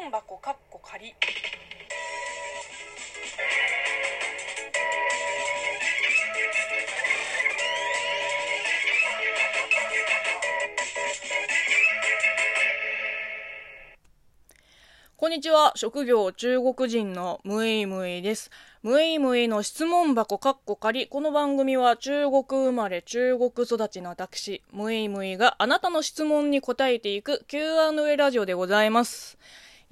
問箱かっこ仮こんにちは。職業中国人のムイムイです。ムイムイの質問箱かっこ仮。この番組は中国生まれ中国育ちの私、ムイムイがあなたの質問に答えていく Q&A ラジオでございます。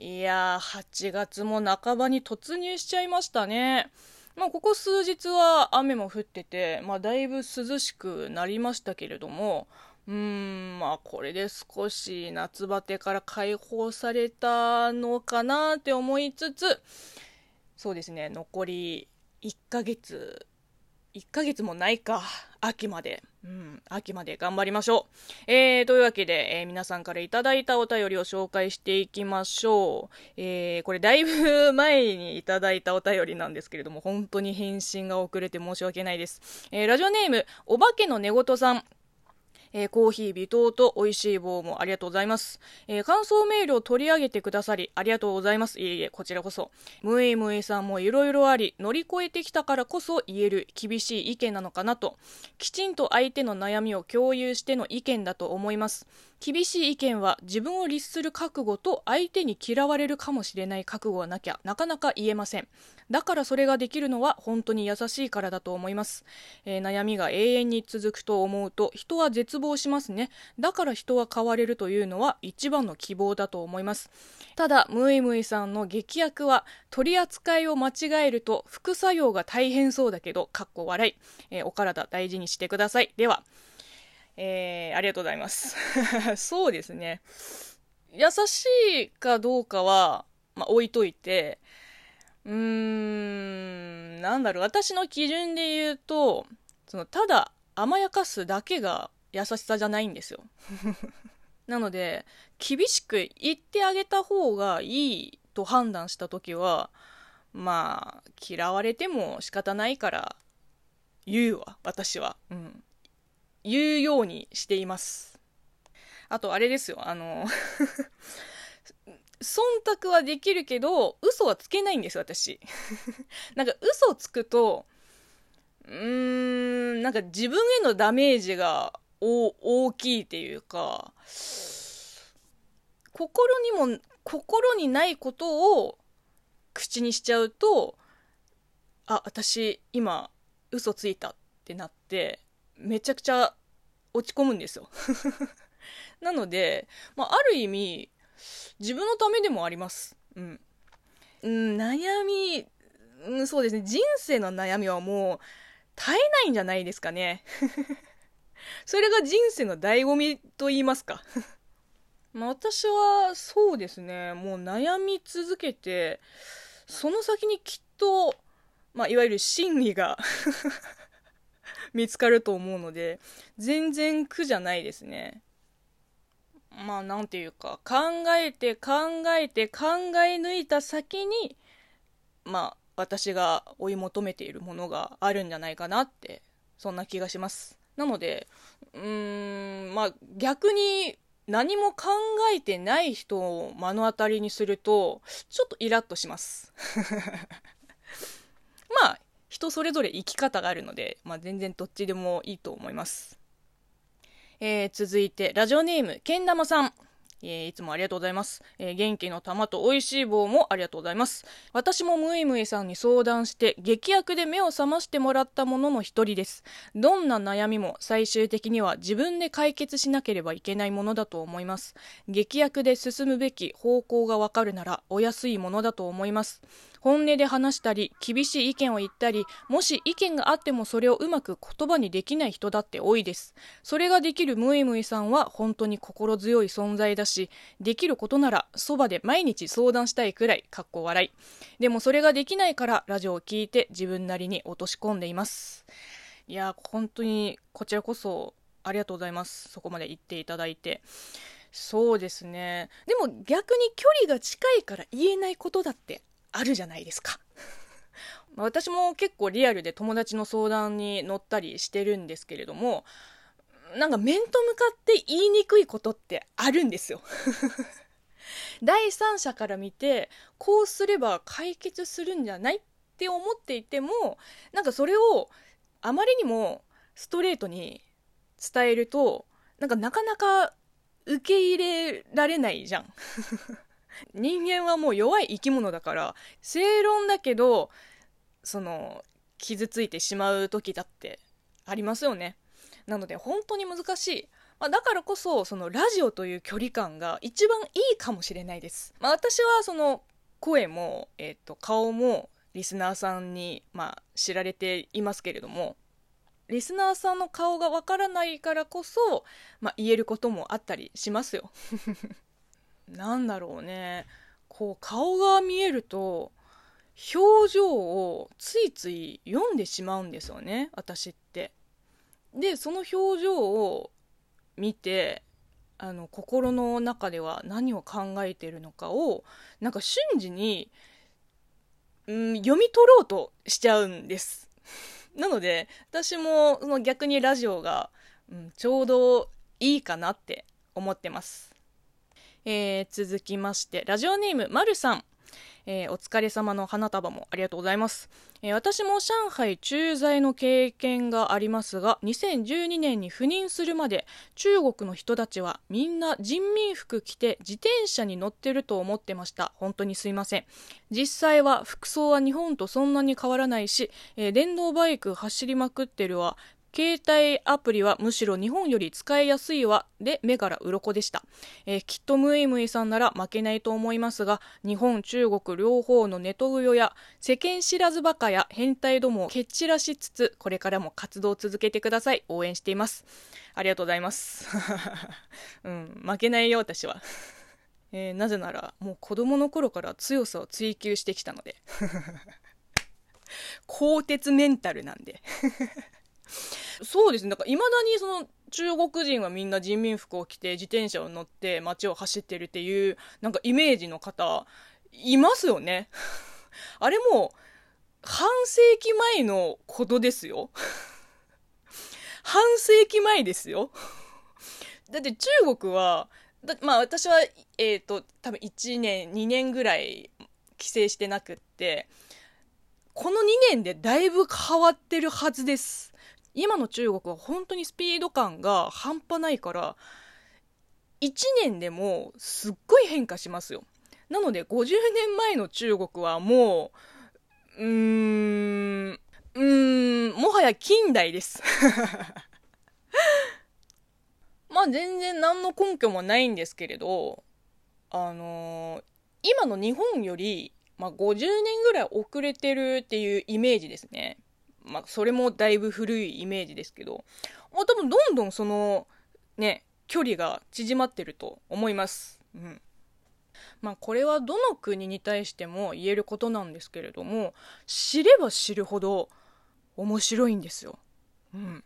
いやー、8月も半ばに突入しちゃいましたね。まあ、ここ数日は雨も降ってて、まあ、だいぶ涼しくなりましたけれども、うーん、まあこれで少し夏バテから解放されたのかなって思いつつ、そうですね、残り1ヶ月、1ヶ月もないか、秋まで。うん、秋まで頑張りましょう。えー、というわけで、えー、皆さんからいただいたお便りを紹介していきましょう。えー、これだいぶ前にいただいたお便りなんですけれども、本当に返信が遅れて申し訳ないです。えー、ラジオネーム、お化けの寝言さん。えー、コーヒー微糖と美味しい棒もありがとうございます。えー、感想メールを取り上げてくださりありがとうございます。いえいえ、こちらこそ。ムエムエさんもいろいろあり、乗り越えてきたからこそ言える厳しい意見なのかなと、きちんと相手の悩みを共有しての意見だと思います。厳しい意見は自分を律する覚悟と相手に嫌われるかもしれない覚悟がなきゃなかなか言えません。だからそれができるのは本当に優しいからだと思います。えー、悩みが永遠に続くと思うと人は絶望しますね。だから人は変われるというのは一番の希望だと思います。ただ、ムイムイさんの劇薬は取り扱いを間違えると副作用が大変そうだけど、かっこ笑い。えー、お体大事にしてください。では。えー、ありがとうございます。そうですね。優しいかどうかは、まあ、置いといて、うーん、なんだろう、私の基準で言うと、その、ただ甘やかすだけが優しさじゃないんですよ。なので、厳しく言ってあげた方がいいと判断した時は、まあ、嫌われても仕方ないから言うわ、私は。うん。言うようにしています。あと、あれですよ、あの 忖度はできるけど、嘘はつけないんです、私。なんか、嘘つくと、うーん、なんか自分へのダメージが大きいっていうか、心にも、心にないことを口にしちゃうと、あ、私、今、嘘ついたってなって、めちゃくちゃ落ち込むんですよ なので、まあ、ある意味、自分のためでもあります。うん。うん、悩み、うん、そうですね。人生の悩みはもう、絶えないんじゃないですかね。それが人生の醍醐味と言いますか。まあ私は、そうですね。もう悩み続けて、その先にきっと、まあ、いわゆる真理が 見つかると思うので、全然苦じゃないですね。まあ、なんていうか、考えて考えて考え抜いた先に、まあ、私が追い求めているものがあるんじゃないかなって、そんな気がします。なので、うーん、まあ、逆に何も考えてない人を目の当たりにすると、ちょっとイラッとします。まあ、人それぞれ生き方があるので、まあ、全然どっちでもいいと思います。えー、続いて、ラジオネーム、けん玉さん。えー、いつもありがとうございます。えー、元気の玉と美味しい棒もありがとうございます。私もムイムイさんに相談して、劇薬で目を覚ましてもらったものの一人です。どんな悩みも最終的には自分で解決しなければいけないものだと思います。劇薬で進むべき方向がわかるなら、お安いものだと思います。本音で話したり、厳しい意見を言ったり、もし意見があってもそれをうまく言葉にできない人だって多いです。それができるムイムイさんは本当に心強い存在だし、できることならそばで毎日相談したいくらい、かっこ笑い。でもそれができないからラジオを聞いて自分なりに落とし込んでいます。いや、本当にこちらこそありがとうございます。そこまで言っていただいて。そうですね。でも逆に距離が近いから言えないことだってあるじゃないですか。私も結構リアルで友達の相談に乗ったりしてるんですけれども、なんか面と向かって言いにくいことってあるんですよ。第三者から見てこうすれば解決するんじゃないって思っていてもなんかそれをあまりにもストレートに伝えるとなんかなかなか受け入れられないじゃん 人間はもう弱い生き物だから正論だけどその傷ついてしまう時だってありますよね。なので本当に難しい、まあ、だからこそそのラジオという距離感が一番いいかもしれないです、まあ、私はその声も、えーと、顔もリスナーさんに、まあ、知られていますけれどもリスナーさんの顔がわからないからこそ、まあ、言えることもあったりしますよ。なんだろうね。こう顔が見えると表情をついつい読んでしまうんですよね。私って。でその表情を見てあの心の中では何を考えてるのかをなんか瞬時に、うん、読み取ろうとしちゃうんです。なので私もその逆にラジオが、うん、ちょうどいいかなって思ってます。えー、続きましてラジオネームまるさん。えー、お疲れ様の花束もありがとうございます、えー、私も上海駐在の経験がありますが2012年に赴任するまで中国の人たちはみんな人民服着て自転車に乗ってると思ってました。本当にすいません。実際は服装は日本とそんなに変わらないし、えー、電動バイク走りまくってるわ。携帯アプリはむしろ日本より使いやすいわで目から鱗でした、えー、きっとムイムイさんなら負けないと思いますが日本中国両方のネトウヨや世間知らずバカや変態どもを蹴散らしつつこれからも活動を続けてください。応援しています。ありがとうございます。うん負けないよ私は。えー、なぜならもう子供の頃から強さを追求してきたので。鋼鉄メンタルなんで。そうですね。だから、未だにその、中国人はみんな人民服を着て自転車を乗って街を走ってるっていう、なんかイメージの方、いますよね。あれも、半世紀前のことですよ。半世紀前ですよ。だって中国は、だまあ私は、えっ、ー、と、多分1年、2年ぐらい帰省してなくって、この2年でだいぶ変わってるはずです。今の中国は本当にスピード感が半端ないから1年でもすっごい変化しますよ。なので50年前の中国はもううーんうーんもはや近代です。まあ全然何の根拠もないんですけれどあのー、今の日本より、まあ、50年ぐらい遅れてるっていうイメージですね。まあ、それもだいぶ古いイメージですけど、まあ、多分どんどんその、ね、距離が縮まってると思います。うん。まあ、これはどの国に対しても言えることなんですけれども、知れば知るほど面白いんですよ。うん。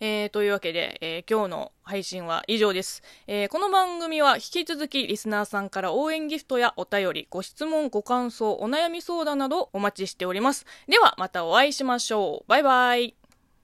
えー、というわけで、えー、今日の配信は以上です、えー、この番組は引き続きリスナーさんから応援ギフトやお便り、ご質問、ご感想、お悩み相談などお待ちしております。ではまたお会いしましょう。バイバイ。